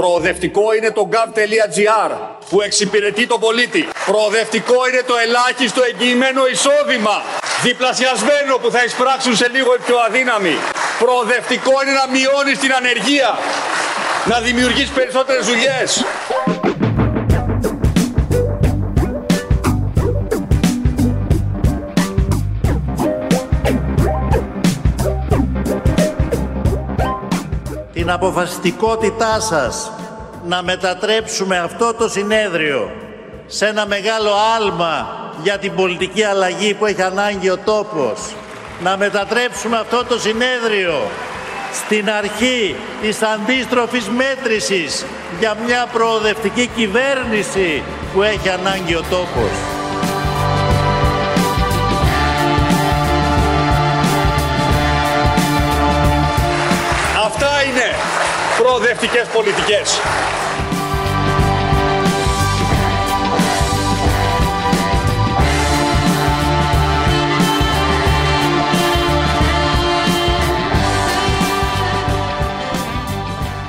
Προοδευτικό είναι το gov.gr που εξυπηρετεί τον πολίτη. Προοδευτικό είναι το ελάχιστο εγγυημένο εισόδημα. Διπλασιασμένο που θα εισπράξουν σε λίγο οι πιο αδύναμοι. Προοδευτικό είναι να μειώνεις την ανεργία. Να δημιουργείς περισσότερες δουλειές. Την αποφασιστικότητά σας να μετατρέψουμε αυτό το συνέδριο σε ένα μεγάλο άλμα για την πολιτική αλλαγή που έχει ανάγκη ο τόπος. Να μετατρέψουμε αυτό το συνέδριο στην αρχή της αντίστροφης μέτρησης για μια προοδευτική κυβέρνηση που έχει ανάγκη ο τόπος. Προοδευτικές πολιτικές.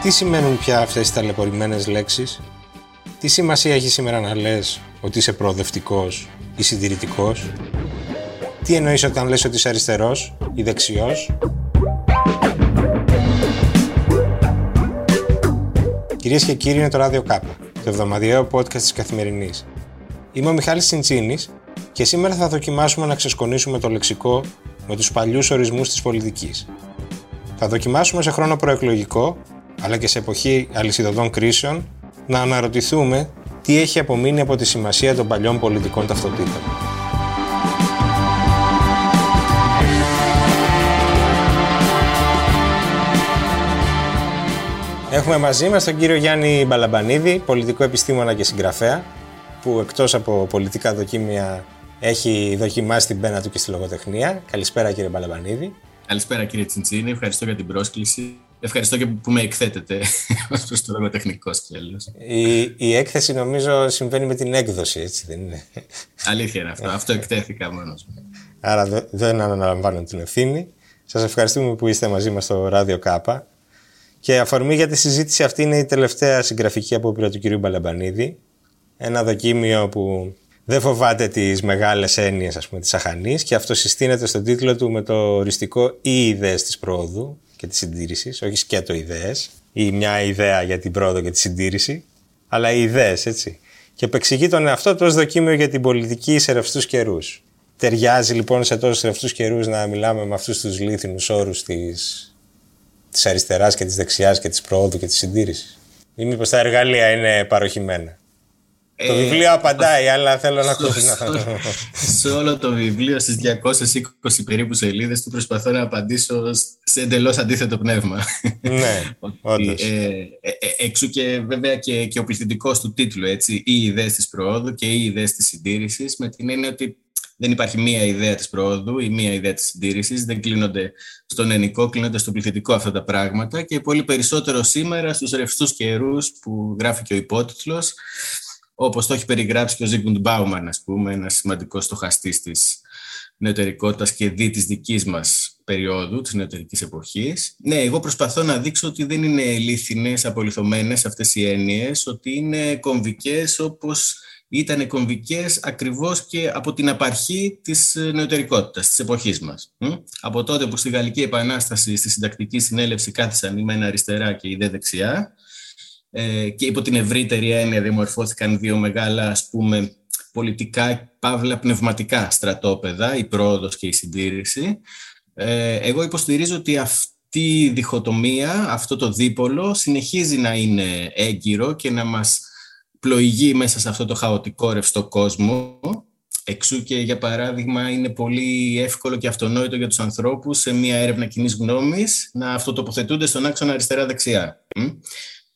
Τι σημαίνουν πια αυτές οι ταλαιπωρημένες λέξεις; Τι σημασία έχει σήμερα να λες ότι είσαι προοδευτικός ή συντηρητικός; Τι εννοείς όταν λες ότι είσαι αριστερός ή δεξιός; Κυρίες και κύριοι, είναι το Ράδιο Κάπα, το εβδομαδιαίο podcast της Καθημερινής. Είμαι ο Μιχάλης Τσιντσίνης και σήμερα θα δοκιμάσουμε να ξεσκονίσουμε το λεξικό με τους παλιούς ορισμούς της πολιτικής. Θα δοκιμάσουμε σε χρόνο προεκλογικό, αλλά και σε εποχή αλυσιδωτών κρίσεων, να αναρωτηθούμε τι έχει απομείνει από τη σημασία των παλιών πολιτικών ταυτοτήτων. Έχουμε μαζί μας τον κύριο Γιάννη Μπαλαμπανίδη, πολιτικό επιστήμονα και συγγραφέα, που εκτός από πολιτικά δοκίμια έχει δοκιμάσει την πένα του και στη λογοτεχνία. Καλησπέρα κύριε Μπαλαμπανίδη. Καλησπέρα κύριε Τσιντσίνη, ευχαριστώ για την πρόσκληση. Ευχαριστώ και που με εκθέτετε ως προς το λογοτεχνικό σκέλος. Η, η έκθεση νομίζω συμβαίνει με την έκδοση, έτσι δεν είναι; Αλήθεια είναι αυτό. αυτό εκτέθηκα μόνος μου. Άρα δεν αναλαμβάνω την ευθύνη. Σας ευχαριστούμε που είστε μαζί μας στο Ράδιο Κάπα. Και αφορμή για τη συζήτηση αυτή είναι η τελευταία συγγραφική απόπειρα του κ. Μπαλαμπανίδη. Ένα δοκίμιο που δεν φοβάται τις μεγάλες έννοιες της αχανής και αυτό συστήνεται στον τίτλο του με το οριστικό ή ιδέες της πρόοδου και της συντήρησης, όχι σκέτο ιδέες ή μια ιδέα για την πρόοδο και τη συντήρηση, αλλά οι ιδέες, έτσι. Και επεξηγεί τον εαυτό του ως δοκίμιο για την πολιτική σε ρευστούς καιρούς. Ταιριάζει λοιπόν σε τόσους ρευστούς καιρούς να μιλάμε με αυτούς τους λίθινους όρους της της αριστεράς και της δεξιάς και της προόδου και της συντήρησης. Ή μήπως τα εργαλεία είναι παροχημένα. Ε, το βιβλίο απαντάει, αλλά θέλω να ακούσω. Σε όλο το βιβλίο, στις 220 περίπου σελίδες, του προσπαθώ να απαντήσω σε εντελώς αντίθετο πνεύμα. Ναι, όντως. Ε, ε, ε, εξού και βέβαια και, και ο πληθυντικό του τίτλου, έτσι, οι ιδέες της προόδου και οι ιδέες της συντήρησης, με την έννοια ότι δεν υπάρχει μία ιδέα της πρόοδου ή μία ιδέα της συντήρησης, δεν κλείνονται στον ενικό, κλείνονται στο πληθυντικό αυτά τα πράγματα και πολύ περισσότερο σήμερα στους ρευστούς καιρούς που γράφει και ο υπότιτλος, όπως το έχει περιγράψει και ο Ζίγκουντ Μπάουμαν, ας πούμε, ένας σημαντικός στοχαστής της νεωτερικότητας και δι της δικής μας περίοδου, της νεωτερικής εποχής. Ναι, εγώ προσπαθώ να δείξω ότι δεν είναι λίθινες, απολυθωμένες αυτές οι έννοιες, ότι είναι κομβικές όπως ήταν κομβικές ακριβώς και από την απαρχή της ε, νεωτερικότητας, της εποχής μας. Από τότε που στη Γαλλική Επανάσταση, στη συντακτική συνέλευση κάθισαν η μένα αριστερά και η δε δεξιά ε, και υπό την ευρύτερη έννοια δημορφώθηκαν δύο μεγάλα ας πούμε πολιτικά, παύλα πνευματικά στρατόπεδα, η πρόοδος και η συντήρηση. Ε, εγώ υποστηρίζω ότι αυτή η διχοτομία, αυτό το δίπολο συνεχίζει να είναι έγκυρο και να μας πλοηγεί μέσα σε αυτό το χαοτικό ρευστό κόσμο. Εξού και για παράδειγμα είναι πολύ εύκολο και αυτονόητο για τους ανθρώπους σε μια έρευνα κοινή γνώμης να αυτοτοποθετούνται στον άξονα αριστερά-δεξιά.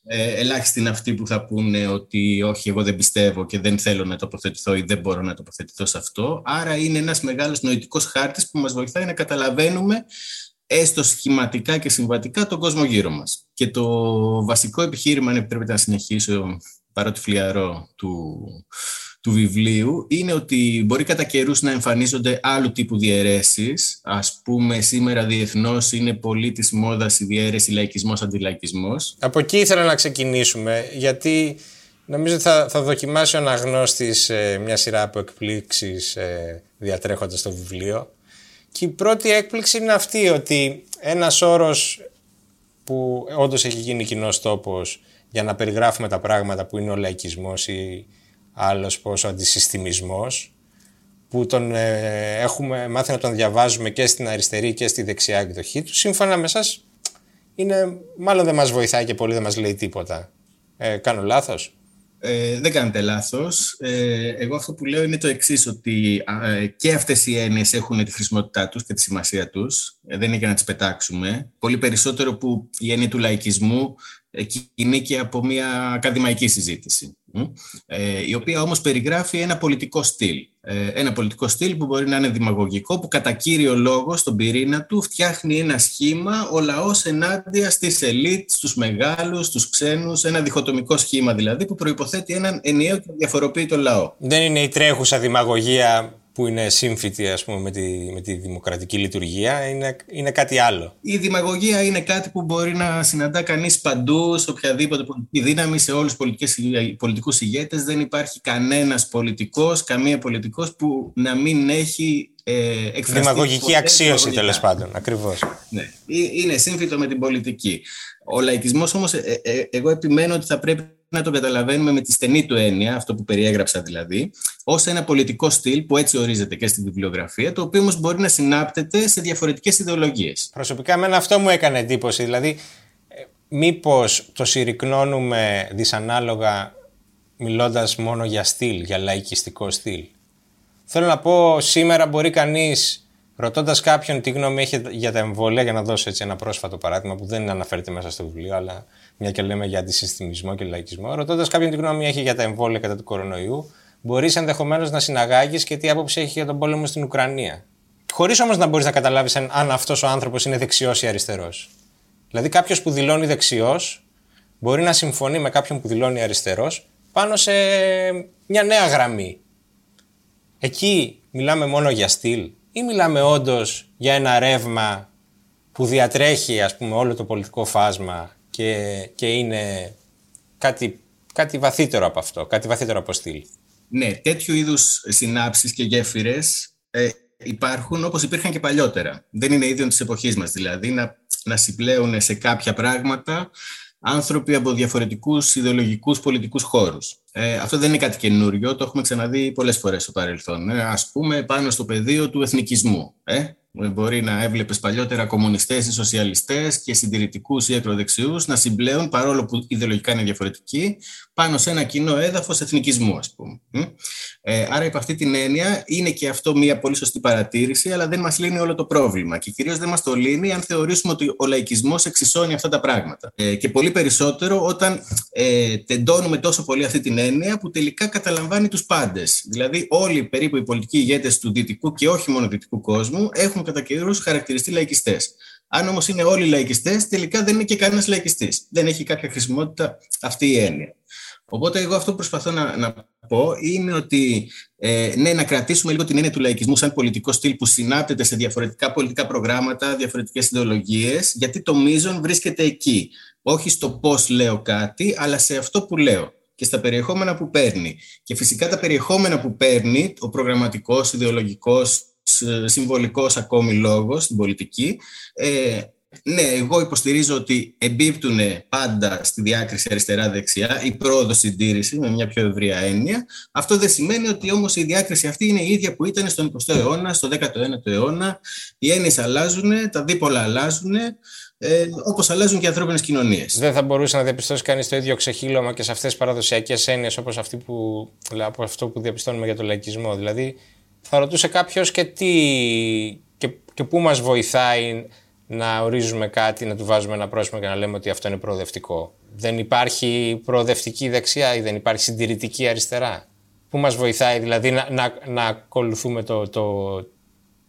Ε, ελάχιστοι είναι αυτοί που θα πούνε ότι όχι, εγώ δεν πιστεύω και δεν θέλω να τοποθετηθώ ή δεν μπορώ να τοποθετηθώ σε αυτό. Άρα είναι ένας μεγάλος νοητικός χάρτης που μας βοηθάει να καταλαβαίνουμε έστω σχηματικά και συμβατικά τον κόσμο γύρω μας. Και το βασικό επιχείρημα, αν επιτρέπετε να συνεχίσω παρότι φλιαρό του, του βιβλίου είναι ότι μπορεί κατά καιρούς να εμφανίζονται άλλου τύπου διαιρέσεις. Α πούμε, σήμερα διεθνώς είναι πολύ της μόδας η διαίρεση λαϊκισμό-αντιλαϊκισμό. Από εκεί ήθελα να ξεκινήσουμε, γιατί νομίζω θα, θα δοκιμάσει ο αναγνώστης ε, μια σειρά από εκπλήξεις ε, διατρέχοντας το βιβλίο. Και η πρώτη έκπληξη είναι αυτή, ότι ένας όρος που όντως έχει γίνει κοινός τόπος για να περιγράφουμε τα πράγματα που είναι ο λαϊκισμός ή άλλος πως ο αντισυστημισμός που τον ε, έχουμε μάθει να τον διαβάζουμε και στην αριστερή και στη δεξιά εκδοχή του σύμφωνα με σας είναι, μάλλον δεν μας βοηθάει και πολύ δεν μας λέει τίποτα. Ε, κάνω λάθος; Ε, δεν κάνετε λάθος. Ε, εγώ αυτό που λέω είναι το εξής, ότι ε, και αυτές οι έννοιες έχουν τη χρησιμότητά τους και τη σημασία τους. Ε, δεν είναι για να τις πετάξουμε. Πολύ περισσότερο που η έννοια του λαϊκισμού και από μια ακαδημαϊκή συζήτηση, ε, η οποία όμως περιγράφει ένα πολιτικό στυλ. Ε, ένα πολιτικό στυλ που μπορεί να είναι δημαγωγικό, που κατά κύριο λόγο στον πυρήνα του φτιάχνει ένα σχήμα ο λαός ενάντια στις ελίτ, στους μεγάλους, στους ξένους, ένα διχοτομικό σχήμα δηλαδή που προϋποθέτει έναν ενιαίο και διαφοροποιητό λαό. Δεν είναι η τρέχουσα δημαγωγία που είναι σύμφυτη ας πούμε, με, τη, με τη δημοκρατική λειτουργία είναι, είναι κάτι άλλο. Η δημαγωγία είναι κάτι που μπορεί να συναντά κανείς παντού, σε οποιαδήποτε πολιτική δύναμη, σε όλους τους πολιτικούς ηγέτες. Δεν υπάρχει κανένας πολιτικός, καμία πολιτικός που να μην έχει ε, εκφραστεί. Δημαγωγική αξίωση τέλος πάντων, ακριβώς. Ναι, ε, είναι σύμφυτο με την πολιτική. Ο λαϊκισμός όμως, ε, ε, εγώ επιμένω ότι θα πρέπει να το καταλαβαίνουμε με τη στενή του έννοια, αυτό που περιέγραψα δηλαδή, ως ένα πολιτικό στυλ που έτσι ορίζεται και στη βιβλιογραφία, το οποίο όμως μπορεί να συνάπτεται σε διαφορετικές ιδεολογίες. Προσωπικά, εμένα αυτό μου έκανε εντύπωση. Δηλαδή, ε, μήπως το συρρυκνώνουμε δυσανάλογα μιλώντας μόνο για στυλ, για λαϊκιστικό στυλ. Θέλω να πω, σήμερα μπορεί κανείς Ρωτώντας κάποιον τι γνώμη έχει για τα εμβόλια, για να δώσω έτσι ένα πρόσφατο παράδειγμα που δεν αναφέρεται μέσα στο βιβλίο, αλλά μια και λέμε για αντισυστημισμό και λαϊκισμό, ρωτώντας κάποιον τι γνώμη έχει για τα εμβόλια κατά του κορονοϊού, μπορείς ενδεχομένως να συναγάγεις και τι άποψη έχει για τον πόλεμο στην Ουκρανία. Χωρίς όμως να μπορείς να καταλάβεις αν αυτός ο άνθρωπος είναι δεξιός ή αριστερός. Δηλαδή, κάποιος που δηλώνει δεξιός μπορεί να συμφωνεί με κάποιον που δηλώνει αριστερός πάνω σε μια νέα γραμμή. Εκεί μιλάμε μόνο για στυλ ή μιλάμε όντως για ένα ρεύμα που διατρέχει ας πούμε όλο το πολιτικό φάσμα και, και είναι κάτι, κάτι βαθύτερο από αυτό, κάτι βαθύτερο από στυλ. Ναι, τέτοιου είδους συνάψεις και γέφυρες ε, υπάρχουν όπως υπήρχαν και παλιότερα. Δεν είναι ίδιο της εποχής μας, δηλαδή να, να συμπλέουν σε κάποια πράγματα άνθρωποι από διαφορετικούς ιδεολογικούς πολιτικούς χώρους. Ε, αυτό δεν είναι κάτι καινούριο, το έχουμε ξαναδεί πολλές φορές στο παρελθόν. Ε, ας πούμε πάνω στο πεδίο του εθνικισμού. Ε, Μπορεί να έβλεπες παλιότερα κομμουνιστές ή σοσιαλιστές και συντηρητικούς ή ακροδεξιούς να συμπλέουν, παρόλο που ιδεολογικά είναι διαφορετικοί, πάνω σε ένα κοινό έδαφος εθνικισμού, ας πούμε. Ε, άρα, υπ' αυτή την έννοια, είναι και αυτό μια πολύ σωστή παρατήρηση, αλλά δεν μας λύνει όλο το πρόβλημα. Και κυρίως δεν μας το λύνει αν θεωρήσουμε ότι ο λαϊκισμός εξισώνει αυτά τα πράγματα. Ε, και πολύ περισσότερο όταν ε, τεντώνουμε τόσο πολύ αυτή την έννοια που τελικά καταλαμβάνει τους πάντες. Δηλαδή, όλοι περίπου οι πολιτικοί ηγέτες του δυτικού και όχι μόνο δυτικού κόσμου έχουν κατά καιρούς χαρακτηριστεί λαϊκιστές. Αν όμως είναι όλοι λαϊκιστές, τελικά δεν είναι και κανένας λαϊκιστής. Δεν έχει κάποια χρησιμότητα αυτή η έννοια. Οπότε, εγώ αυτό που προσπαθώ να, να πω είναι ότι ε, ναι, να κρατήσουμε λίγο την έννοια του λαϊκισμού σαν πολιτικό στυλ που συνάπτεται σε διαφορετικά πολιτικά προγράμματα, διαφορετικές ιδεολογίες, γιατί το μείζον βρίσκεται εκεί. Όχι στο πώς λέω κάτι, αλλά σε αυτό που λέω και στα περιεχόμενα που παίρνει. Και φυσικά τα περιεχόμενα που παίρνει, ο προγραμματικός, ιδεολογικός, συμβολικός ακόμη λόγος στην πολιτική. Ε, ναι, εγώ υποστηρίζω ότι εμπίπτουν πάντα στη διάκριση αριστερά-δεξιά η πρόοδος συντήρηση με μια πιο ευρία έννοια. Αυτό δεν σημαίνει ότι όμως η διάκριση αυτή είναι η ίδια που ήταν στον 20ο αιώνα, στο 19ο αιώνα. Οι έννοιες αλλάζουν, τα δίπολα αλλάζουν. Ε, Όπως αλλάζουν και οι ανθρώπινες κοινωνίες. Δεν θα μπορούσε να διαπιστώσει κανείς το ίδιο ξεχύλωμα και σε αυτές τις παραδοσιακές έννοιες όπως αυτό που διαπιστώνουμε για τον λαϊκισμό. Δηλαδή, θα ρωτούσε κάποιος και τι και, και πού μας βοηθάει να ορίζουμε κάτι, να του βάζουμε ένα πρόσημο και να λέμε ότι αυτό είναι προοδευτικό. Δεν υπάρχει προοδευτική δεξιά ή δεν υπάρχει συντηρητική αριστερά; Πού μας βοηθάει δηλαδή να, να, να ακολουθούμε το, το,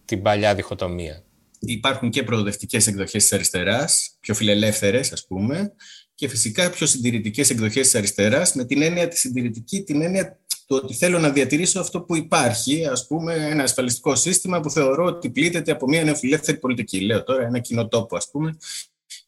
την παλιά διχοτομία; Υπάρχουν και προοδευτικές εκδοχές της αριστεράς, πιο φιλελεύθερες ας πούμε, και φυσικά πιο συντηρητικές εκδοχές της αριστεράς, με την έννοια τη συντηρητική, την έννοια το ότι θέλω να διατηρήσω αυτό που υπάρχει, ας πούμε ένα ασφαλιστικό σύστημα που θεωρώ ότι πλήττεται από μια νεοφιλελεύθερη πολιτική. Λέω τώρα ένα κοινό τόπο, ας πούμε,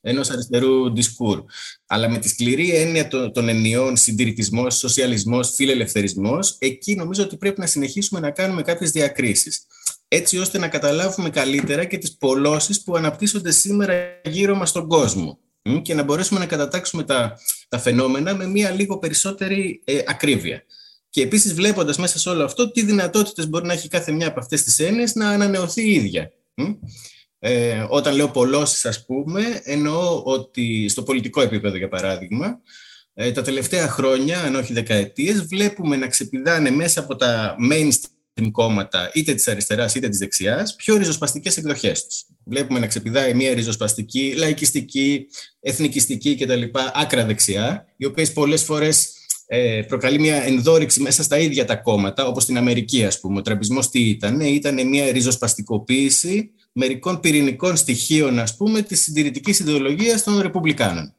ενός αριστερού δισκούρ. Αλλά με τη σκληρή έννοια των, των ενιών συντηρητισμός, σοσιαλισμός, φιλελευθερισμός, εκεί νομίζω ότι πρέπει να συνεχίσουμε να κάνουμε κάποιες διακρίσεις. Έτσι ώστε να καταλάβουμε καλύτερα και τις πολλώσεις που αναπτύσσονται σήμερα γύρω μας στον κόσμο και να μπορέσουμε να κατατάξουμε τα, τα φαινόμενα με μία λίγο περισσότερη ε, ακρίβεια. Και επίσης βλέποντας μέσα σε όλο αυτό τι δυνατότητες μπορεί να έχει κάθε μια από αυτές τις έννοιες να ανανεωθεί η ίδια. Ε, όταν λέω πολλώσεις ας πούμε, εννοώ ότι στο πολιτικό επίπεδο για παράδειγμα, ε, τα τελευταία χρόνια, αν όχι δεκαετίες, βλέπουμε να ξεπηδάνε μέσα από τα mainstream κόμματα είτε της αριστεράς είτε της δεξιάς πιο ριζοσπαστικές εκδοχές τους. Βλέπουμε να ξεπηδάει μια ριζοσπαστική, λαϊκιστική, εθνικιστική κτλ. άκρα δεξιά, οι οποίες πολλές φορές ε, προκαλεί μια ενδόρυξη μέσα στα ίδια τα κόμματα, όπως στην Αμερική ας πούμε. Ο τραμπισμός τι ήταν, ήταν μια ριζοσπαστικοποίηση μερικών πυρηνικών στοιχείων ας πούμε της συντηρητικής ιδεολογίας των Ρεπουμπλικάνων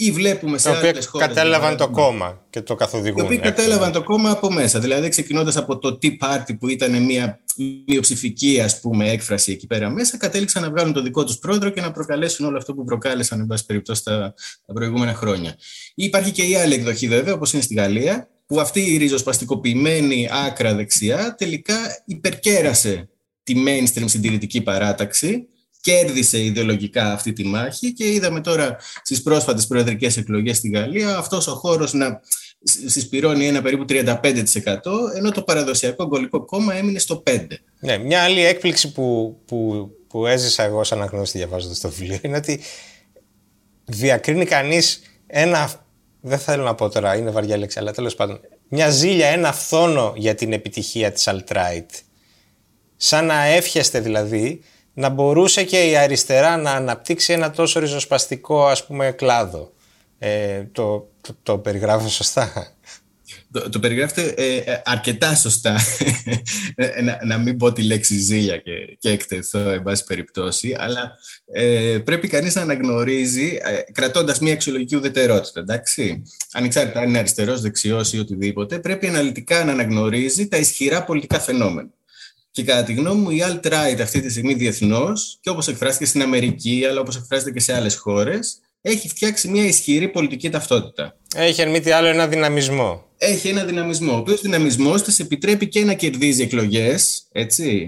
ή βλέπουμε σε άλλες χώρες. Κατέλαβαν το κόμμα και το καθοδηγούν. Οι οποίοι κατέλαβαν το κόμμα από μέσα. Δηλαδή, ξεκινώντας από το Tea Party, που ήταν μια μειοψηφική ας πούμε, έκφραση εκεί πέρα μέσα, κατέληξαν να βγάλουν το δικό τους πρόεδρο και να προκαλέσουν όλο αυτό που προκάλεσαν, εν πάση περιπτώσει, τα, τα προηγούμενα χρόνια. Ή υπάρχει και η άλλη εκδοχή, βέβαια, όπως είναι στη Γαλλία, που αυτή η ριζοσπαστικοποιημένη άκρα δεξιά τελικά υπερκέρασε τη mainstream συντηρητική παράταξη κέρδισε ιδεολογικά αυτή τη μάχη και είδαμε τώρα στις πρόσφατες προεδρικές εκλογές στη Γαλλία αυτός ο χώρος να συσπηρώνει ένα περίπου 35% ενώ το παραδοσιακό γκολικό κόμμα έμεινε στο 5%. Ναι, μια άλλη έκπληξη που, που, που έζησα εγώ σαν αναγνώστη διαβάζοντας το βιβλίο είναι ότι διακρίνει κανείς ένα, δεν θέλω να πω τώρα, είναι βαριά λέξη, αλλά τέλος πάντων, μια ζήλια, ένα φθόνο για την επιτυχία της alt-right. Σαν να εύχεστε δηλαδή να μπορούσε και η αριστερά να αναπτύξει ένα τόσο ριζοσπαστικό ας πούμε κλάδο. Ε, το, το, το, περιγράφω σωστά; Το, το περιγράφετε ε, ε, αρκετά σωστά. Ε, να, να, μην πω τη λέξη ζήλια και, και εκτεθώ, εν πάση περιπτώσει, αλλά ε, πρέπει κανείς να αναγνωρίζει, ε, κρατώντας μια αξιολογική ουδετερότητα, εντάξει. Ανεξάρτητα αν είναι αριστερός, δεξιός ή οτιδήποτε, πρέπει αναλυτικά να αναγνωρίζει τα ισχυρά πολιτικά φαινόμενα. Και κατά τη γνώμη μου, η alt-right αυτή τη στιγμή διεθνώς, και όπως εκφράστηκε στην Αμερική, αλλά όπως εκφράζεται και σε άλλες χώρες, έχει φτιάξει μια ισχυρή πολιτική ταυτότητα. Έχει, αν μη τι άλλο, ένα δυναμισμό. Έχει ένα δυναμισμό. Ο οποίος δυναμισμός της επιτρέπει και να κερδίζει εκλογές,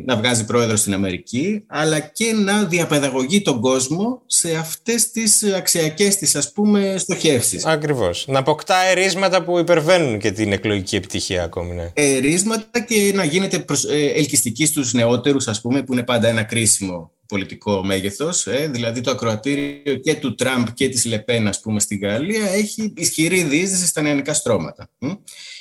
να βγάζει πρόεδρο στην Αμερική, αλλά και να διαπαιδαγωγεί τον κόσμο σε αυτές τις αξιακές της, ας πούμε, στοχεύσεις. Ακριβώς. Να αποκτά ερίσματα που υπερβαίνουν και την εκλογική επιτυχία ακόμη. Ναι. Ερίσματα και να γίνεται ε, ελκυστική στους νεότερους, ας πούμε, που είναι πάντα ένα κρίσιμο πολιτικό μέγεθος, ε, δηλαδή το ακροατήριο και του Τραμπ και της Λεπέν, ας πούμε, στην Γαλλία, έχει ισχυρή διείσδυση στα νεανικά στρώματα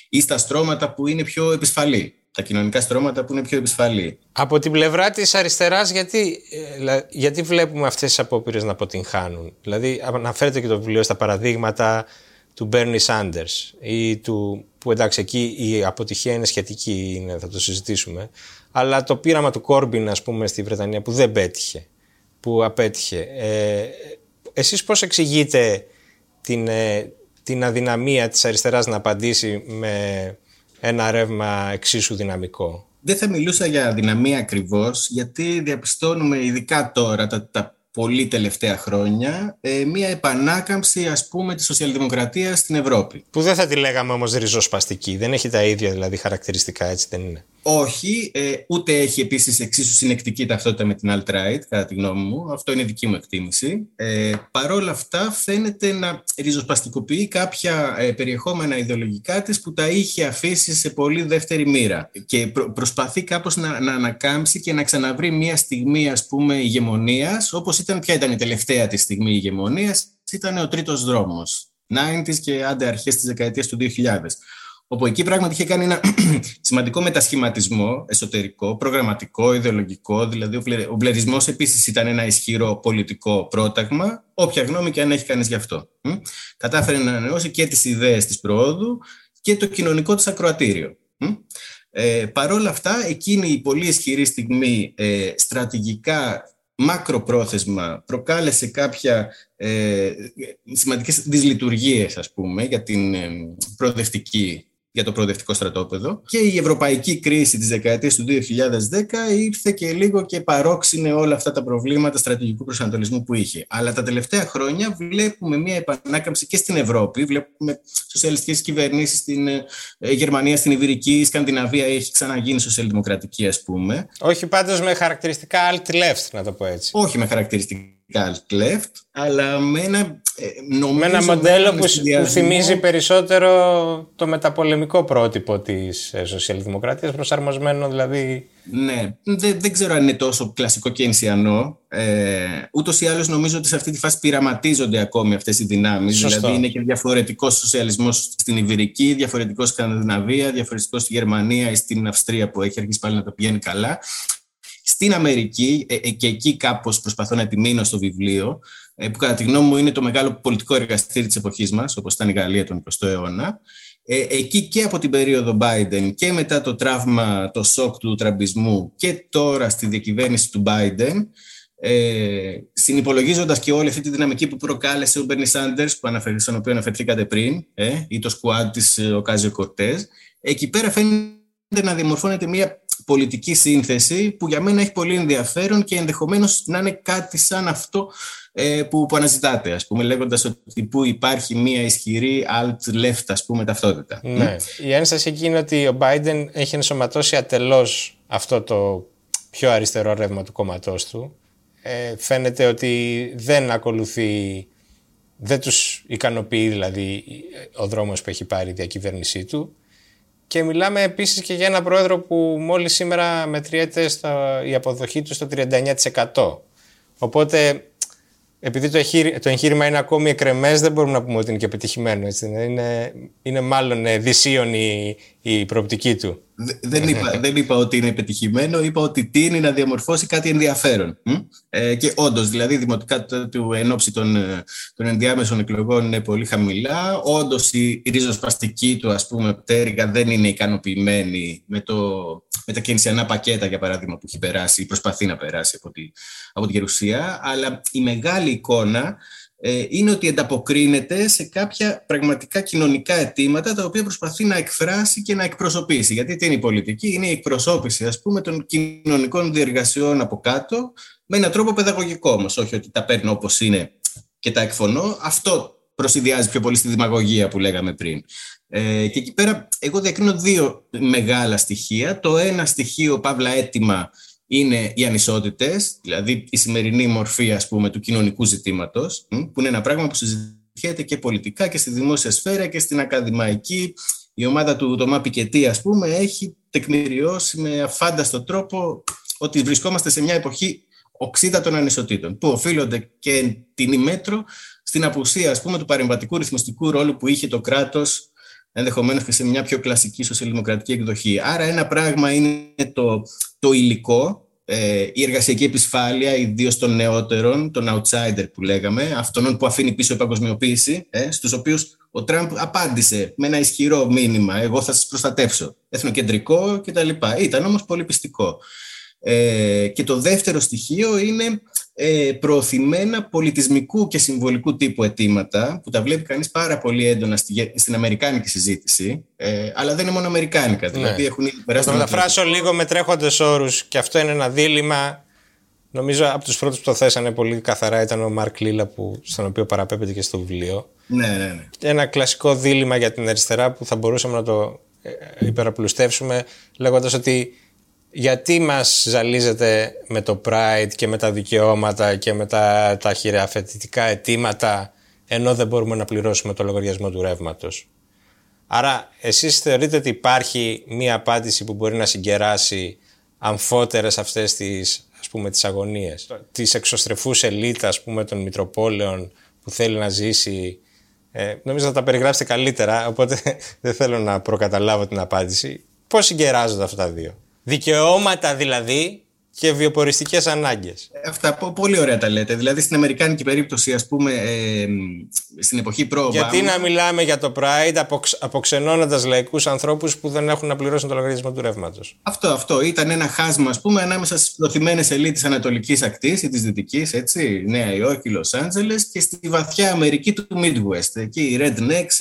ή στα στρώματα που είναι πιο επισφαλή. Τα κοινωνικά στρώματα που είναι πιο επισφαλή. Από την πλευρά της αριστεράς, γιατί, ε, γιατί βλέπουμε αυτές τις απόπειρες να αποτυγχάνουν; Δηλαδή, αναφέρεται και το βιβλίο στα παραδείγματα του Bernie Sanders ή του, που εντάξει εκεί η αποτυχία είναι σχετική, είναι, θα το συζητήσουμε, αλλά το πείραμα του Κόρμπιν ας πούμε στη Βρετανία που δεν πέτυχε, που απέτυχε. Ε, εσείς πώς εξηγείτε την, ε, την αδυναμία της αριστεράς να απαντήσει με ένα ρεύμα εξίσου δυναμικό; Δεν θα μιλούσα για αδυναμία ακριβώς, γιατί διαπιστώνουμε ειδικά τώρα τα, τα πολύ τελευταία χρόνια ε, μια επανάκαμψη ας πούμε της σοσιαλδημοκρατίας στην Ευρώπη. Που δεν θα τη λέγαμε όμως ριζοσπαστική, δεν έχει τα ίδια δηλαδή χαρακτηριστικά έτσι δεν είναι. Όχι, ε, ούτε έχει επίσης εξίσου συνεκτική ταυτότητα με την alt-right, κατά τη γνώμη μου. Αυτό είναι δική μου εκτίμηση. Ε, Παρ' όλα αυτά φαίνεται να ριζοσπαστικοποιεί κάποια ε, περιεχόμενα ιδεολογικά της που τα είχε αφήσει σε πολύ δεύτερη μοίρα και προσπαθεί κάπως να, να ανακάμψει και να ξαναβρει μια στιγμή ας πούμε ηγεμονίας, όπως ήταν, ποια ήταν η τελευταία της στιγμή ηγεμονίας, ήταν ο τρίτος δρόμος. 90s και άντε αρχές της δεκαετίας του 2000 όπου εκεί πράγματι είχε κάνει ένα σημαντικό μετασχηματισμό εσωτερικό, προγραμματικό, ιδεολογικό. Δηλαδή, ο μπλερισμό επίσης ήταν ένα ισχυρό πολιτικό πρόταγμα, όποια γνώμη και αν έχει κανείς γι' αυτό. Κατάφερε να ανανεώσει και τις ιδέες της προόδου και το κοινωνικό της ακροατήριο. Ε, Παρ' όλα αυτά, εκείνη η πολύ ισχυρή στιγμή ε, στρατηγικά μακροπρόθεσμα προκάλεσε κάποια ε, σημαντικές δυσλειτουργίες, ας πούμε, για την ε, προοδευτική για το προοδευτικό στρατόπεδο και η ευρωπαϊκή κρίση της δεκαετίας του 2010 ήρθε και λίγο και παρόξυνε όλα αυτά τα προβλήματα στρατηγικού προσανατολισμού που είχε. Αλλά τα τελευταία χρόνια βλέπουμε μια επανάκαμψη και στην Ευρώπη, βλέπουμε σοσιαλιστικές κυβερνήσεις στην ε, Γερμανία, στην Ιβηρική, η Σκανδιναβία έχει ξαναγίνει σοσιαλδημοκρατική ας πούμε. Όχι πάντως με χαρακτηριστικά alt-left να το πω έτσι. Όχι με χαρακτηριστικά alt-left, αλλά με ένα Νομίζω με ένα μοντέλο που, που θυμίζει περισσότερο το μεταπολεμικό πρότυπο της ε, σοσιαλδημοκρατίας προσαρμοσμένο δηλαδή ναι, δεν, δεν ξέρω αν είναι τόσο κλασικό και ενσιανό. Ε, Ούτως ή άλλως νομίζω ότι σε αυτή τη φάση πειραματίζονται ακόμη αυτές οι δυνάμεις. Δηλαδή είναι και διαφορετικός σοσιαλισμός στην Ιβυρική, διαφορετικός στην Σκανδιναβία, διαφορετικός στη Γερμανία ή στην Αυστρία που έχει αρχίσει πάλι να το πηγαίνει καλά. Στην Αμερική, ε, ε, και εκεί κάπως προσπαθώ να επιμείνω στο βιβλίο, ε, που κατά τη γνώμη μου είναι το μεγάλο πολιτικό εργαστήρι της εποχής μας, όπως ήταν η Γαλλία τον 20ο αιώνα, εκεί και από την περίοδο Biden και μετά το τραύμα, το σοκ του τραμπισμού και τώρα στη διακυβέρνηση του Biden, ε, συνυπολογίζοντας και όλη αυτή τη δυναμική που προκάλεσε ο Μπέρνι Σάντερ, στον οποίο αναφερθήκατε πριν, ε, ή το σκουάντ της ο Κάζιο Κορτέ, εκεί πέρα φαίνεται να διαμορφώνεται μια πολιτική σύνθεση που για μένα έχει πολύ ενδιαφέρον και ενδεχομένως να είναι κάτι σαν αυτό ε, που, που αναζητάτε, ας πούμε, λέγοντας ότι που υπάρχει μια ισχυρή alt-left, ας πούμε, ταυτότητα. Ναι. Η ένσταση εκεί είναι ότι ο Biden έχει ενσωματώσει ατελώς αυτό το πιο αριστερό ρεύμα του κόμματός του. Ε, φαίνεται ότι δεν ακολουθεί, δεν τους ικανοποιεί δηλαδή ο δρόμος που έχει πάρει η διακυβέρνησή του και μιλάμε επίσης και για ένα πρόεδρο που μόλις σήμερα μετριέται στο, η αποδοχή του στο 39%. Οπότε επειδή το, εγχείρημα, το είναι ακόμη εκρεμές δεν μπορούμε να πούμε ότι είναι και πετυχημένο. Έτσι. Είναι, είναι μάλλον ε, δυσίων η, η προοπτική του. Δεν είπα, δεν είπα ότι είναι πετυχημένο, είπα ότι τίνει να διαμορφώσει κάτι ενδιαφέρον. Ε, και όντως, δηλαδή, δημοτικά του εν ώψη των, ε, των ενδιάμεσων εκλογών είναι πολύ χαμηλά. Όντως, η ριζοσπαστική του, ας πούμε, πτέρυγα δεν είναι ικανοποιημένη με, το, με τα κινησιανά πακέτα, για παράδειγμα, που έχει περάσει ή προσπαθεί να περάσει από, τη, από τη Γερουσία. Αλλά η μεγάλη εικόνα ε, είναι ότι ανταποκρίνεται σε κάποια πραγματικά κοινωνικά αιτήματα τα οποία προσπαθεί να εκφράσει και να εκπροσωπήσει. Γιατί τι είναι η πολιτική, είναι η εκπροσώπηση ας πούμε των κοινωνικών διεργασιών από κάτω με έναν τρόπο παιδαγωγικό όμως, όχι ότι τα παίρνω όπως είναι και τα εκφωνώ. Αυτό προσυδειάζει πιο πολύ στη δημαγωγία που λέγαμε πριν. Ε, και εκεί πέρα εγώ διακρίνω δύο μεγάλα στοιχεία. Το ένα στοιχείο, παύλα έτοιμα, είναι οι ανισότητες, δηλαδή η σημερινή μορφή ας πούμε, του κοινωνικού ζητήματος, που είναι ένα πράγμα που συζητιέται και πολιτικά και στη δημόσια σφαίρα και στην ακαδημαϊκή. Η ομάδα του Τωμά Πικετή, ας πούμε, έχει τεκμηριώσει με αφάνταστο τρόπο ότι βρισκόμαστε σε μια εποχή οξύτατων των ανισοτήτων, που οφείλονται και την ημέτρο στην απουσία ας πούμε, του παρεμβατικού ρυθμιστικού ρόλου που είχε το κράτος ενδεχομένως και σε μια πιο κλασική σοσιαλδημοκρατική εκδοχή. Άρα ένα πράγμα είναι το, το υλικό, ε, η εργασιακή επισφάλεια, ιδίως των νεότερων, των outsider που λέγαμε, αυτών που αφήνει πίσω η παγκοσμιοποίηση, ε, στους οποίους ο Τραμπ απάντησε με ένα ισχυρό μήνυμα, εγώ θα σας προστατεύσω, εθνοκεντρικό κτλ. Ήταν όμως πολύ πιστικό. Ε, και το δεύτερο στοιχείο είναι ε, προωθημένα πολιτισμικού και συμβολικού τύπου αιτήματα που τα βλέπει κανείς πάρα πολύ έντονα στη, στην αμερικάνικη συζήτηση ε, αλλά δεν είναι μόνο αμερικάνικα ναι. δηλαδή έχουν περάσει Θα μεταφράσω λίγο με τρέχοντες όρους και αυτό είναι ένα δίλημα νομίζω από τους πρώτους που το θέσανε πολύ καθαρά ήταν ο Μαρκ Λίλα που, στον οποίο παραπέμπεται και στο βιβλίο ναι, ναι, ναι. ένα κλασικό δίλημα για την αριστερά που θα μπορούσαμε να το ε, υπεραπλουστεύσουμε λέγοντας ότι γιατί μας ζαλίζετε με το Pride και με τα δικαιώματα και με τα, τα χειραφετητικά αιτήματα ενώ δεν μπορούμε να πληρώσουμε το λογαριασμό του ρεύματος; Άρα εσείς θεωρείτε ότι υπάρχει μία απάντηση που μπορεί να συγκεράσει αμφότερες αυτές τις, ας πούμε, τις αγωνίες; Της εξωστρεφούς ελίτ, ας πούμε, των Μητροπόλεων που θέλει να ζήσει; Ε, νομίζω θα τα περιγράψετε καλύτερα, οπότε δεν θέλω να προκαταλάβω την απάντηση. Πώς συγκεράζονται αυτά τα δύο; Δικαιώματα δηλαδή και βιοποριστικές ανάγκες. Αυτά πολύ ωραία τα λέτε. Δηλαδή στην Αμερικάνικη περίπτωση, ας πούμε, ε, στην εποχή προ Γιατί να μιλάμε για το Pride αποξενώνοντας λαϊκούς ανθρώπους που δεν έχουν να πληρώσουν το λογαριασμό του ρεύματος. Αυτό, αυτό. Ήταν ένα χάσμα, ας πούμε, ανάμεσα στις προθυμένες ελίτ της Ανατολικής Ακτής ή της Δυτικής, έτσι, Νέα Υόρκη, Λος Άντζελες και στη βαθιά Αμερική του Midwest. Εκεί οι rednecks,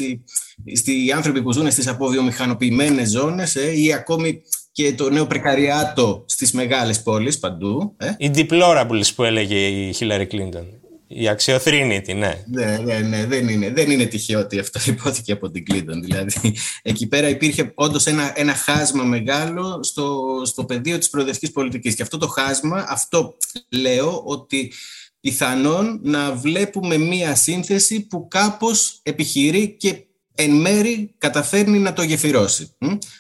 οι, οι άνθρωποι που ζουν στις αποβιομηχανοποιημένες ζώνες ε, ή ακόμη και το νέο πρεκαριάτο στις μεγάλες πόλεις παντού. Ε. Η deplorables που έλεγε η Χίλαρη Κλίντον. Η αξιοθρύνητη, ναι. Ναι, ναι, ναι, δεν είναι, δεν είναι τυχαίο ότι αυτό υπόθηκε από την Κλίντον. Δηλαδή, εκεί πέρα υπήρχε όντως ένα, ένα χάσμα μεγάλο στο, στο πεδίο της προοδευτικής πολιτικής. Και αυτό το χάσμα, αυτό λέω ότι πιθανόν να βλέπουμε μία σύνθεση που κάπως επιχειρεί και εν μέρη καταφέρνει να το γεφυρώσει.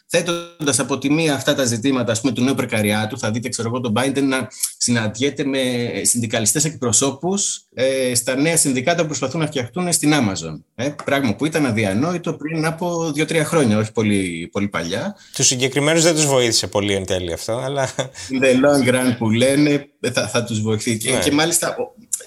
Θέτοντας από τη μία αυτά τα ζητήματα ας πούμε, του νέου πρεκαριάτου, θα δείτε ξέρω εγώ, τον Biden να συναντιέται με συνδικαλιστές εκπροσώπους ε, στα νέα συνδικάτα που προσπαθούν να φτιαχτούν στην Amazon. Ε, πράγμα που ήταν αδιανόητο πριν από δύο-τρία χρόνια, όχι πολύ, πολύ παλιά. Τους συγκεκριμένους δεν τους βοήθησε πολύ εν τέλει αυτό, αλλά. The long run που λένε θα, θα τους βοηθήσει. Ναι. Και, και μάλιστα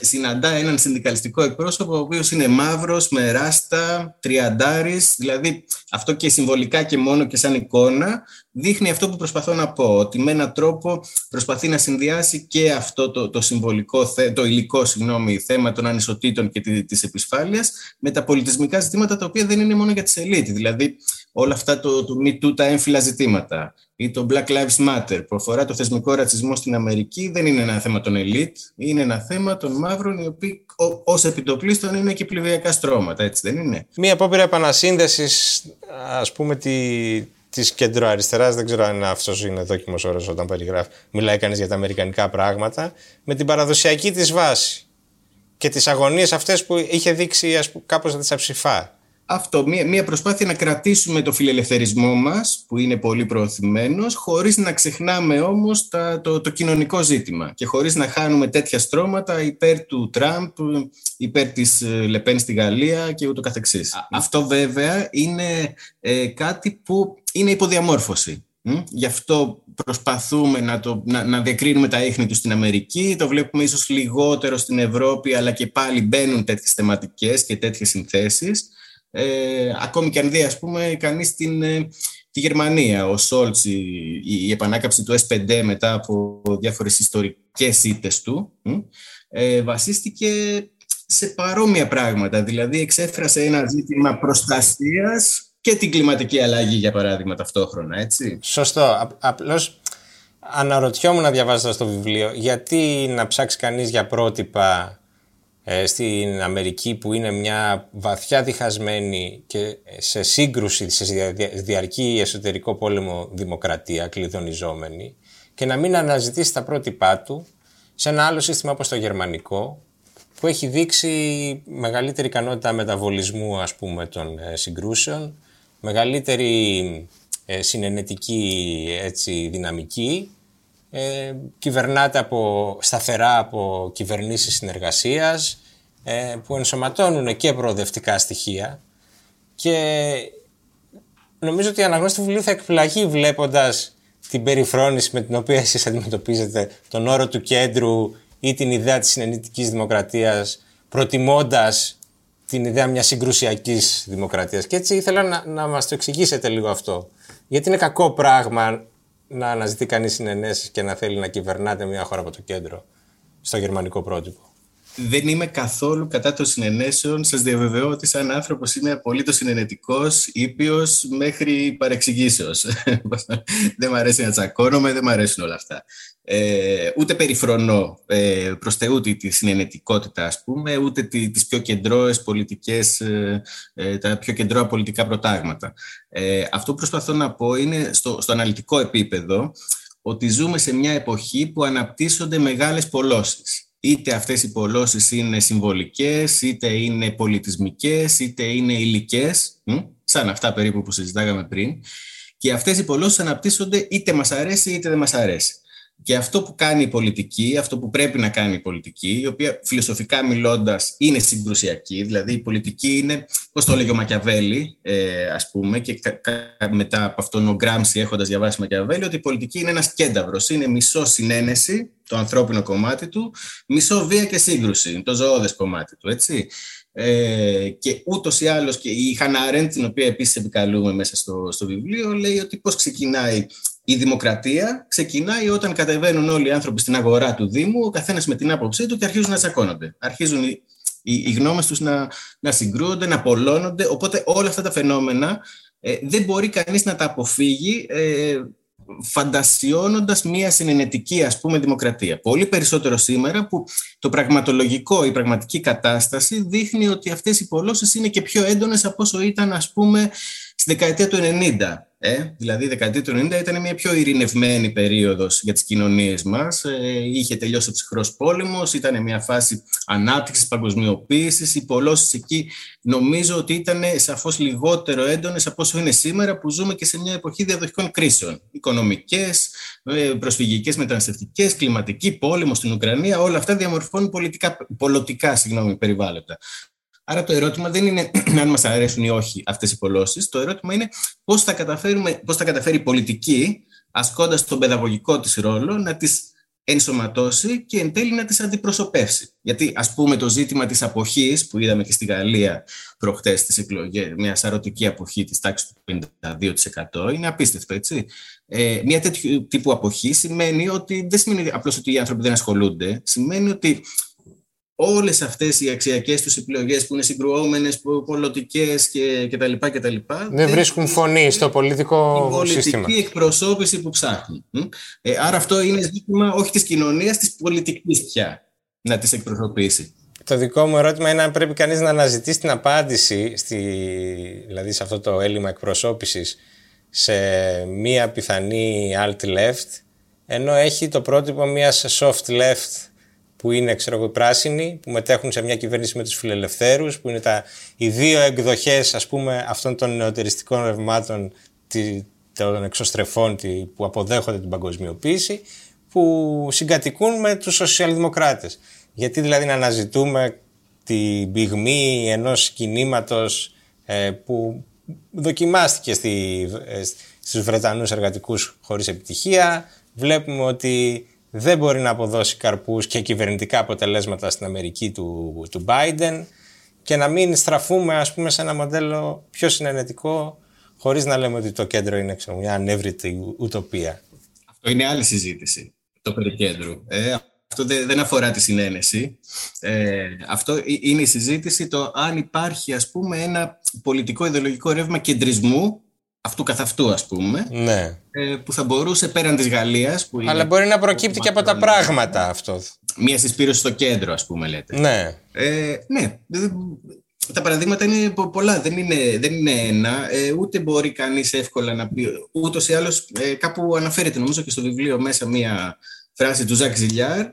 συναντά έναν συνδικαλιστικό εκπρόσωπο, ο οποίος είναι μαύρος, με ράστα, τριαντάρης. Δηλαδή, αυτό και συμβολικά και μόνο και σαν εικόνα, δείχνει αυτό που προσπαθώ να πω. Ότι με έναν τρόπο προσπαθεί να συνδυάσει και αυτό το, το συμβολικό, το υλικό συγγνώμη, θέμα των ανισοτήτων και της επισφάλειας με τα πολιτισμικά ζητήματα τα οποία δεν είναι μόνο για τις ελίτ. Δηλαδή, όλα αυτά το, το Me Too, τα έμφυλα ζητήματα ή το Black Lives Matter που αφορά το θεσμικό ρατσισμό στην Αμερική δεν είναι ένα θέμα των ελίτ, είναι ένα θέμα των μαύρων οι οποίοι ως επιτοπλίστων είναι και πληβιακά στρώματα, έτσι δεν είναι; Μία απόπειρα επανασύνδεσης, ας πούμε, τη, της κεντροαριστεράς, δεν ξέρω αν αυτός είναι δόκιμος όρος όταν περιγράφει, μιλάει κανείς για τα αμερικανικά πράγματα, με την παραδοσιακή της βάση και τις αγωνίες αυτές που είχε δείξει κάπως να τις αψηφά αυτό, μία, μία προσπάθεια να κρατήσουμε το φιλελευθερισμό μας, που είναι πολύ προωθημένος, χωρίς να ξεχνάμε όμως τα, το, το κοινωνικό ζήτημα και χωρίς να χάνουμε τέτοια στρώματα υπέρ του Τραμπ, υπέρ της ε, Λεπέν στη Γαλλία και ούτω καθεξής. Αυτό βέβαια είναι ε, κάτι που είναι υποδιαμόρφωση. Γι' αυτό προσπαθούμε να, το, να, να διακρίνουμε τα ίχνη του στην Αμερική, το βλέπουμε ίσως λιγότερο στην Ευρώπη, αλλά και πάλι μπαίνουν τέτοιες θεματικές και τέτοιες συνθέσεις ε, ακόμη και αν δει ας πούμε κανείς την, ε, τη Γερμανία, ο Σόλτς, η, η, επανάκαψη του S5 μετά από διάφορες ιστορικές ήττες του, ε, βασίστηκε σε παρόμοια πράγματα. Δηλαδή εξέφρασε ένα ζήτημα προστασίας και την κλιματική αλλαγή, για παράδειγμα, ταυτόχρονα, έτσι. Σωστό. Απλώς αναρωτιόμουν να διαβάζοντας το βιβλίο, γιατί να ψάξει κανείς για πρότυπα ε, στην Αμερική που είναι μια βαθιά διχασμένη και σε σύγκρουση, σε διαρκή εσωτερικό πόλεμο δημοκρατία, κλειδονιζόμενη και να μην αναζητήσει τα πρότυπά του σε ένα άλλο σύστημα όπως το γερμανικό που έχει δείξει μεγαλύτερη ικανότητα μεταβολισμού ας πούμε των ε, συγκρούσεων, μεγαλύτερη ε, συνενετική έτσι, δυναμική ε, κυβερνάται από, σταθερά από κυβερνήσεις συνεργασίας ε, που ενσωματώνουν και προοδευτικά στοιχεία και νομίζω ότι η αναγνώση του βιβλίου θα εκπλαγεί βλέποντας την περιφρόνηση με την οποία εσείς αντιμετωπίζετε τον όρο του κέντρου ή την ιδέα της συνεννητικής δημοκρατίας προτιμώντας την ιδέα μιας συγκρουσιακής δημοκρατίας. Και έτσι ήθελα να, να μας το εξηγήσετε λίγο αυτό. Γιατί είναι κακό πράγμα να αναζητεί κανείς συνενέσεις και να θέλει να κυβερνάτε μια χώρα από το κέντρο στο γερμανικό πρότυπο. Δεν είμαι καθόλου κατά των συνενέσεων. Σας διαβεβαιώ ότι, σαν άνθρωπος, είμαι απολύτως συνενετικός, ήπιος μέχρι παρεξηγήσεως. δεν μου αρέσει να τσακώνομαι, δεν μου αρέσουν όλα αυτά. Ε, ούτε περιφρονώ ε, προς Θεού τη, συνενετικότητα, ας πούμε, ούτε τις πιο κεντρώες πολιτικές, ε, ε, τα πιο κεντρώα πολιτικά προτάγματα. Ε, αυτό που προσπαθώ να πω είναι στο, στο αναλυτικό επίπεδο ότι ζούμε σε μια εποχή που αναπτύσσονται μεγάλες πολλώσεις. Είτε αυτές οι πολλώσεις είναι συμβολικές, είτε είναι πολιτισμικές, είτε είναι υλικές, σαν αυτά περίπου που συζητάγαμε πριν. Και αυτές οι πολλώσεις αναπτύσσονται είτε μας αρέσει είτε δεν μας αρέσει. Και αυτό που κάνει η πολιτική, αυτό που πρέπει να κάνει η πολιτική, η οποία φιλοσοφικά μιλώντας είναι συγκρουσιακή, δηλαδή η πολιτική είναι, πώς το έλεγε ο Μακιαβέλη, ε, ας πούμε, και μετά από αυτόν ο Γκράμψη έχοντας διαβάσει Μακιαβέλη, ότι η πολιτική είναι ένας κένταυρος. Είναι μισό συνένεση, το ανθρώπινο κομμάτι του, μισό βία και σύγκρουση, το ζωώδες κομμάτι του. Έτσι. Ε, και ούτως ή άλλως και η Χανά την οποία επίσης επικαλούμε μέσα στο, στο βιβλίο, λέει ότι πώς ξεκινάει η δημοκρατία ξεκινάει όταν κατεβαίνουν όλοι οι άνθρωποι στην αγορά του Δήμου, ο καθένας με την άποψή του και αρχίζουν να τσακώνονται. Αρχίζουν οι, οι, οι γνώμες τους να, να συγκρούονται, να πολλώνονται. Οπότε όλα αυτά τα φαινόμενα ε, δεν μπορεί κανείς να τα αποφύγει ε, φαντασιώνοντας μια συνενετική ας πούμε δημοκρατία. Πολύ περισσότερο σήμερα που το πραγματολογικό, η πραγματική κατάσταση δείχνει ότι αυτές οι πολλώσεις είναι και πιο έντονες από όσο ήταν ας πούμε στη δεκαετία του 90 ε, δηλαδή η δεκαετία του 90 ήταν μια πιο ειρηνευμένη περίοδος για τις κοινωνίες μας. Ε, είχε τελειώσει ο ψυχρός πόλεμος, ήταν μια φάση ανάπτυξης, παγκοσμιοποίησης. Οι πολλώσεις εκεί νομίζω ότι ήταν σαφώς λιγότερο έντονες από όσο είναι σήμερα που ζούμε και σε μια εποχή διαδοχικών κρίσεων. Οικονομικές, ε, προσφυγικές, μεταναστευτικές, κλιματική, πόλεμο στην Ουκρανία, όλα αυτά διαμορφώνουν πολιτικά, πολιτικά συγγνώμη, περιβάλλοντα. Άρα το ερώτημα δεν είναι αν μας αρέσουν ή όχι αυτές οι πολλώσεις. Το ερώτημα είναι πώς θα, καταφέρουμε, πώς θα καταφέρει η πολιτική, ασκώντας τον παιδαγωγικό της ρόλο, να τις ενσωματώσει και εν τέλει να τις αντιπροσωπεύσει. Γιατί ας πούμε το ζήτημα της αποχής που είδαμε και στη Γαλλία προχτές στις εκλογές, μια σαρωτική αποχή της τάξης του 52% είναι απίστευτο έτσι. Ε, μια τέτοιου τύπου αποχή σημαίνει ότι δεν σημαίνει απλώς ότι οι άνθρωποι δεν ασχολούνται, σημαίνει ότι όλες αυτές οι αξιακές τους επιλογές που είναι συγκρουόμενες, πολιτικές και, και τα λοιπά και τα λοιπά δεν, βρίσκουν φωνή στο πολιτικό πολιτική σύστημα. πολιτική εκπροσώπηση που ψάχνουν. Ε, άρα αυτό είναι ζήτημα όχι της κοινωνίας, της πολιτικής πια να τις εκπροσωπήσει. Το δικό μου ερώτημα είναι αν πρέπει κανείς να αναζητήσει την απάντηση στη, δηλαδή σε αυτό το έλλειμμα εκπροσώπησης σε μία πιθανή alt-left ενώ έχει το πρότυπο μιας soft-left που είναι ξέρω εγώ, πράσινοι, που μετέχουν σε μια κυβέρνηση με τους φιλελευθέρους, που είναι τα, οι δύο εκδοχές ας πούμε, αυτών των νεωτεριστικών ρευμάτων των εξωστρεφών που αποδέχονται την παγκοσμιοποίηση, που συγκατοικούν με τους σοσιαλδημοκράτες. Γιατί δηλαδή να αναζητούμε την πυγμή ενός κινήματος ε, που δοκιμάστηκε στη, ε, στους Βρετανούς εργατικούς χωρίς επιτυχία. Βλέπουμε ότι δεν μπορεί να αποδώσει καρπούς και κυβερνητικά αποτελέσματα στην Αμερική του, του Biden και να μην στραφούμε ας πούμε σε ένα μοντέλο πιο συνενετικό χωρίς να λέμε ότι το κέντρο είναι ξέρω, μια ανέβρητη ουτοπία. Αυτό είναι άλλη συζήτηση, το περί κέντρου. Ε, αυτό δεν αφορά τη συνένεση. Ε, αυτό είναι η συζήτηση το αν υπάρχει ας πούμε ένα πολιτικό ιδεολογικό ρεύμα κεντρισμού αυτού καθ' αυτού ας πούμε ναι. ε, που θα μπορούσε πέραν της Γαλλίας που Αλλά μπορεί να προκύπτει και από τα πράγματα αυτό. Μια συσπήρωση στο κέντρο ας πούμε λέτε. Ναι, ε, ναι. Τα παραδείγματα είναι πολλά, δεν είναι, δεν είναι ένα, ε, ούτε μπορεί κανείς εύκολα να πει, ούτως ή άλλως ε, κάπου αναφέρεται νομίζω και στο βιβλίο μέσα μία φράση του Ζακ Ζιλιάρ,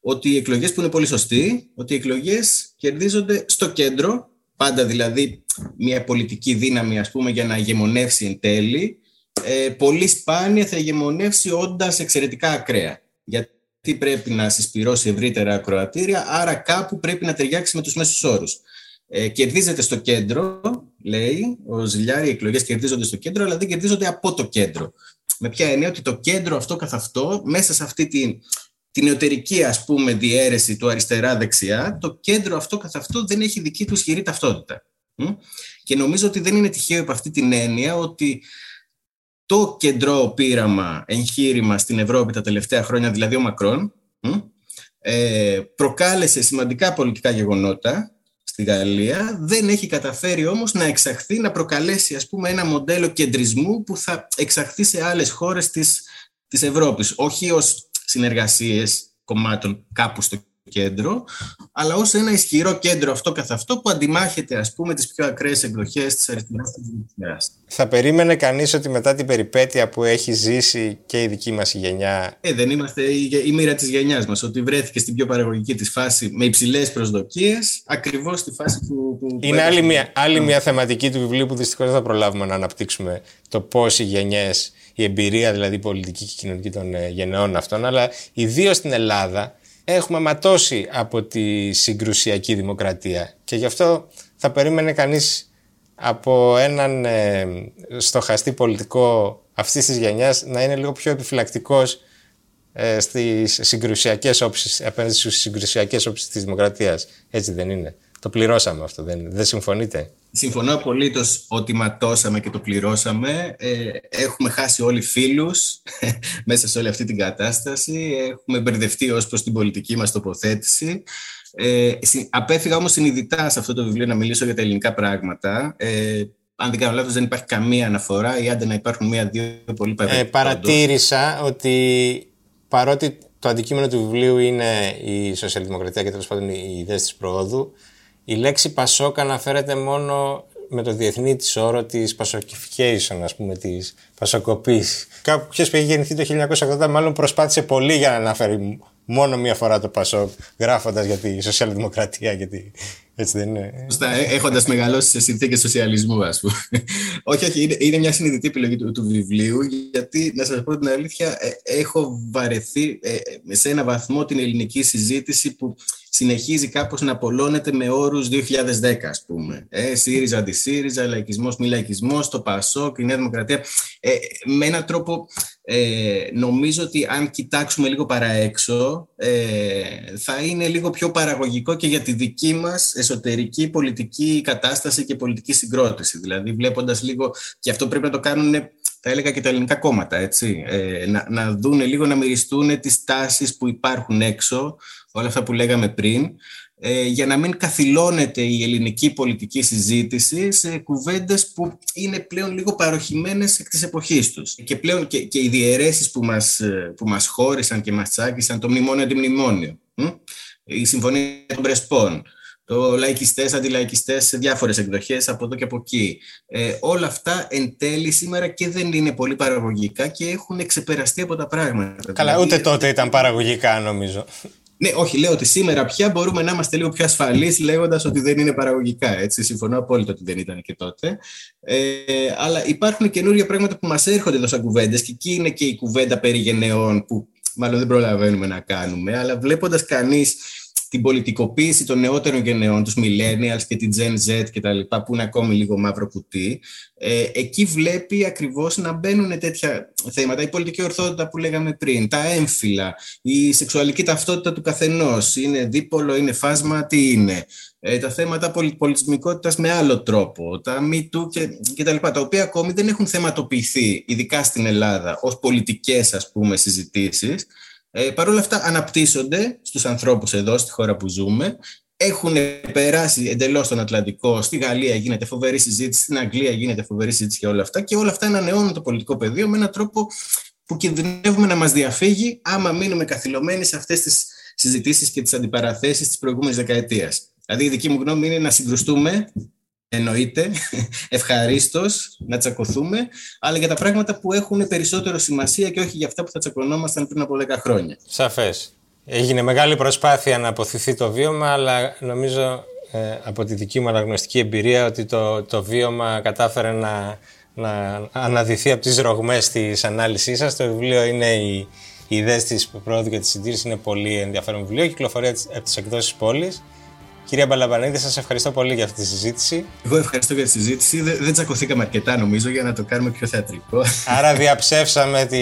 ότι οι εκλογές που είναι πολύ σωστοί, ότι οι εκλογές κερδίζονται στο κέντρο πάντα δηλαδή μια πολιτική δύναμη ας πούμε για να ηγεμονεύσει εν τέλει, ε, πολύ σπάνια θα ηγεμονεύσει όντας εξαιρετικά ακραία. Γιατί πρέπει να συσπηρώσει ευρύτερα ακροατήρια, άρα κάπου πρέπει να ταιριάξει με τους μέσους όρους. Ε, κερδίζεται στο κέντρο, λέει ο Ζηλιάρη, οι εκλογές κερδίζονται στο κέντρο, αλλά δεν κερδίζονται από το κέντρο. Με ποια έννοια; Ότι το κέντρο αυτό καθ' αυτό, μέσα σε αυτή τη την νεωτερική ας πούμε διαίρεση του αριστερά-δεξιά, το κέντρο αυτό καθ' αυτό δεν έχει δική του ισχυρή ταυτότητα. Και νομίζω ότι δεν είναι τυχαίο από αυτή την έννοια ότι το κεντρό πείραμα εγχείρημα στην Ευρώπη τα τελευταία χρόνια, δηλαδή ο Μακρόν, ε, προκάλεσε σημαντικά πολιτικά γεγονότα στη Γαλλία, δεν έχει καταφέρει όμως να εξαχθεί, να προκαλέσει ας πούμε ένα μοντέλο κεντρισμού που θα εξαχθεί σε άλλες χώρες της, της Ευρώπης. Όχι ως συνεργασίες κομμάτων κάπου στο κέντρο, αλλά ως ένα ισχυρό κέντρο αυτό καθ' αυτό που αντιμάχεται ας πούμε τις πιο ακραίες εκδοχές της αριστεράς της Θα περίμενε κανείς ότι μετά την περιπέτεια που έχει ζήσει και η δική μας γενιά... Ε, δεν είμαστε η, η μοίρα της γενιάς μας, ότι βρέθηκε στην πιο παραγωγική της φάση με υψηλές προσδοκίες, ακριβώς στη φάση που... που Είναι άλλη μια, άλλη μια θεματική του βιβλίου που δυστυχώς δεν θα προλάβουμε να αναπτύξουμε το πώς οι γενιές η εμπειρία δηλαδή πολιτική και κοινωνική των ε, γενεών αυτών, αλλά ιδίως στην Ελλάδα έχουμε ματώσει από τη συγκρουσιακή δημοκρατία και γι' αυτό θα περίμενε κανείς από έναν ε, στοχαστή πολιτικό αυτής της γενιάς να είναι λίγο πιο επιφυλακτικός ε, στις συγκρουσιακές όψεις, απέναντι στις συγκρουσιακές όψεις της δημοκρατίας. Έτσι δεν είναι. Το πληρώσαμε αυτό, δεν, δεν συμφωνείτε; Συμφωνώ απολύτως ότι ματώσαμε και το πληρώσαμε. Ε, έχουμε χάσει όλοι φίλους μέσα σε όλη αυτή την κατάσταση. Έχουμε μπερδευτεί ως προς την πολιτική μας τοποθέτηση. Ε, απέφυγα όμως συνειδητά σε αυτό το βιβλίο να μιλήσω για τα ελληνικά πράγματα. Ε, αν δεν κάνω λάθος δεν υπάρχει καμία αναφορά ή άντε να υπάρχουν μία-δύο πολύ ε, Παρατήρησα ότι παρότι το αντικείμενο του βιβλίου είναι η σοσιαλδημοκρατία και τέλος πάντων οι ιδέες της προόδου, η λέξη Πασόκ αναφέρεται μόνο με το διεθνή της όρο της Πασοκιφικέισον, ας πούμε, της Πασοκοπής. Κάποιο που έχει γεννηθεί το 1980 μάλλον προσπάθησε πολύ για να αναφέρει μόνο μία φορά το Πασόκ, γράφοντας για τη σοσιαλδημοκρατία. Γιατί έτσι δεν είναι. Ε, Έχοντας μεγαλώσει σε συνθήκες σοσιαλισμού, ας πούμε. όχι, όχι, είναι, είναι, μια συνειδητή επιλογή του, του βιβλίου, γιατί να σας πω την αλήθεια, ε, έχω βαρεθεί ε, σε ένα βαθμό την ελληνική συζήτηση που συνεχίζει κάπως να απολώνεται με όρους 2010 ας πούμε. Ε, ΣΥΡΙΖΑ, αντισύριζα, λαϊκισμός, μη λαϊκισμός, το ΠΑΣΟΚ, η Νέα Δημοκρατία. Ε, με έναν τρόπο ε, νομίζω ότι αν κοιτάξουμε λίγο παραέξω ε, θα είναι λίγο πιο παραγωγικό και για τη δική μας εσωτερική πολιτική κατάσταση και πολιτική συγκρότηση. Δηλαδή βλέποντας λίγο, και αυτό πρέπει να το κάνουν θα έλεγα και τα ελληνικά κόμματα, έτσι, ε, να, να δούνε λίγο, να μυριστούν τις τάσεις που υπάρχουν έξω, όλα αυτά που λέγαμε πριν, ε, για να μην καθυλώνεται η ελληνική πολιτική συζήτηση σε κουβέντες που είναι πλέον λίγο παροχημένες εκ της εποχής τους. Και πλέον και, και οι διαιρέσεις που μας, που μας χώρισαν και μας τσάκισαν, το μνημόνιο αντιμνημόνιο, η συμφωνία των Πρεσπών, το λαϊκιστές, αντιλαϊκιστές σε διάφορες εκδοχές από εδώ και από εκεί. Ε, όλα αυτά εν τέλει σήμερα και δεν είναι πολύ παραγωγικά και έχουν ξεπεραστεί από τα πράγματα. Καλά, δηλαδή, ούτε τότε ήταν παραγωγικά νομίζω. Ναι, όχι, λέω ότι σήμερα πια μπορούμε να είμαστε λίγο πιο ασφαλείς λέγοντας ότι δεν είναι παραγωγικά. Έτσι. Συμφωνώ απόλυτα ότι δεν ήταν και τότε. Ε, αλλά υπάρχουν καινούργια πράγματα που μας έρχονται εδώ σαν κουβέντες και εκεί είναι και η κουβέντα περί γενεών που μάλλον δεν προλαβαίνουμε να κάνουμε. Αλλά βλέποντας κανείς την πολιτικοποίηση των νεότερων γενεών, τους millennials και την Gen Z και τα λοιπά, που είναι ακόμη λίγο μαύρο κουτί, ε, εκεί βλέπει ακριβώς να μπαίνουν τέτοια θέματα. Η πολιτική ορθότητα που λέγαμε πριν, τα έμφυλα, η σεξουαλική ταυτότητα του καθενός, είναι δίπολο, είναι φάσμα, τι είναι; Ε, τα θέματα πολιτισμικότητας με άλλο τρόπο, τα MeToo και, και τα λοιπά, τα οποία ακόμη δεν έχουν θεματοποιηθεί, ειδικά στην Ελλάδα, ως πολιτικές ας πούμε συζητήσεις, ε, Παρ' όλα αυτά αναπτύσσονται στους ανθρώπους εδώ, στη χώρα που ζούμε. Έχουν περάσει εντελώς τον Ατλαντικό. Στη Γαλλία γίνεται φοβερή συζήτηση, στην Αγγλία γίνεται φοβερή συζήτηση και όλα αυτά. Και όλα αυτά ανανεώνουν το πολιτικό πεδίο με έναν τρόπο που κινδυνεύουμε να μας διαφύγει άμα μείνουμε καθυλωμένοι σε αυτές τις συζητήσεις και τις αντιπαραθέσεις της προηγούμενης δεκαετίας. Δηλαδή, η δική μου γνώμη είναι να συγκρουστούμε εννοείται, ευχαρίστως να τσακωθούμε, αλλά για τα πράγματα που έχουν περισσότερο σημασία και όχι για αυτά που θα τσακωνόμασταν πριν από 10 χρόνια. Σαφές. Έγινε μεγάλη προσπάθεια να αποθηθεί το βίωμα, αλλά νομίζω ε, από τη δική μου αναγνωστική εμπειρία ότι το, το βίωμα κατάφερε να, να αναδυθεί από τις ρογμές της ανάλυσής σας. Το βιβλίο είναι η, η ιδέα της πρόοδου και τη συντήρηση είναι πολύ ενδιαφέρον βιβλίο, κυκλοφορεί από τις εκδόσεις πόλης. Κυρία Μπαλαμπανίδη, σας ευχαριστώ πολύ για αυτή τη συζήτηση. Εγώ ευχαριστώ για τη συζήτηση. Δεν, δεν τσακωθήκαμε αρκετά, νομίζω, για να το κάνουμε πιο θεατρικό. Άρα διαψεύσαμε τη,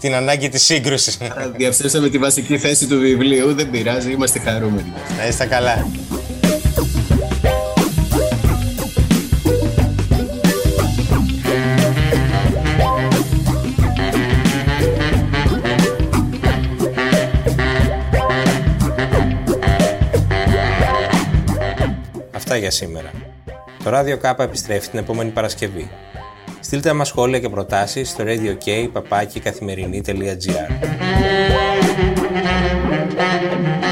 την ανάγκη της σύγκρουσης. Άρα διαψεύσαμε τη βασική θέση του βιβλίου. Δεν πειράζει, είμαστε χαρούμενοι. Να είστε καλά. για σήμερα. Το ράδιο Κάπα επιστρέφει την επόμενη Παρασκευή. Στείλτε μας σχόλια και προτάσεις στο radiok.papakikαθημερινή.gr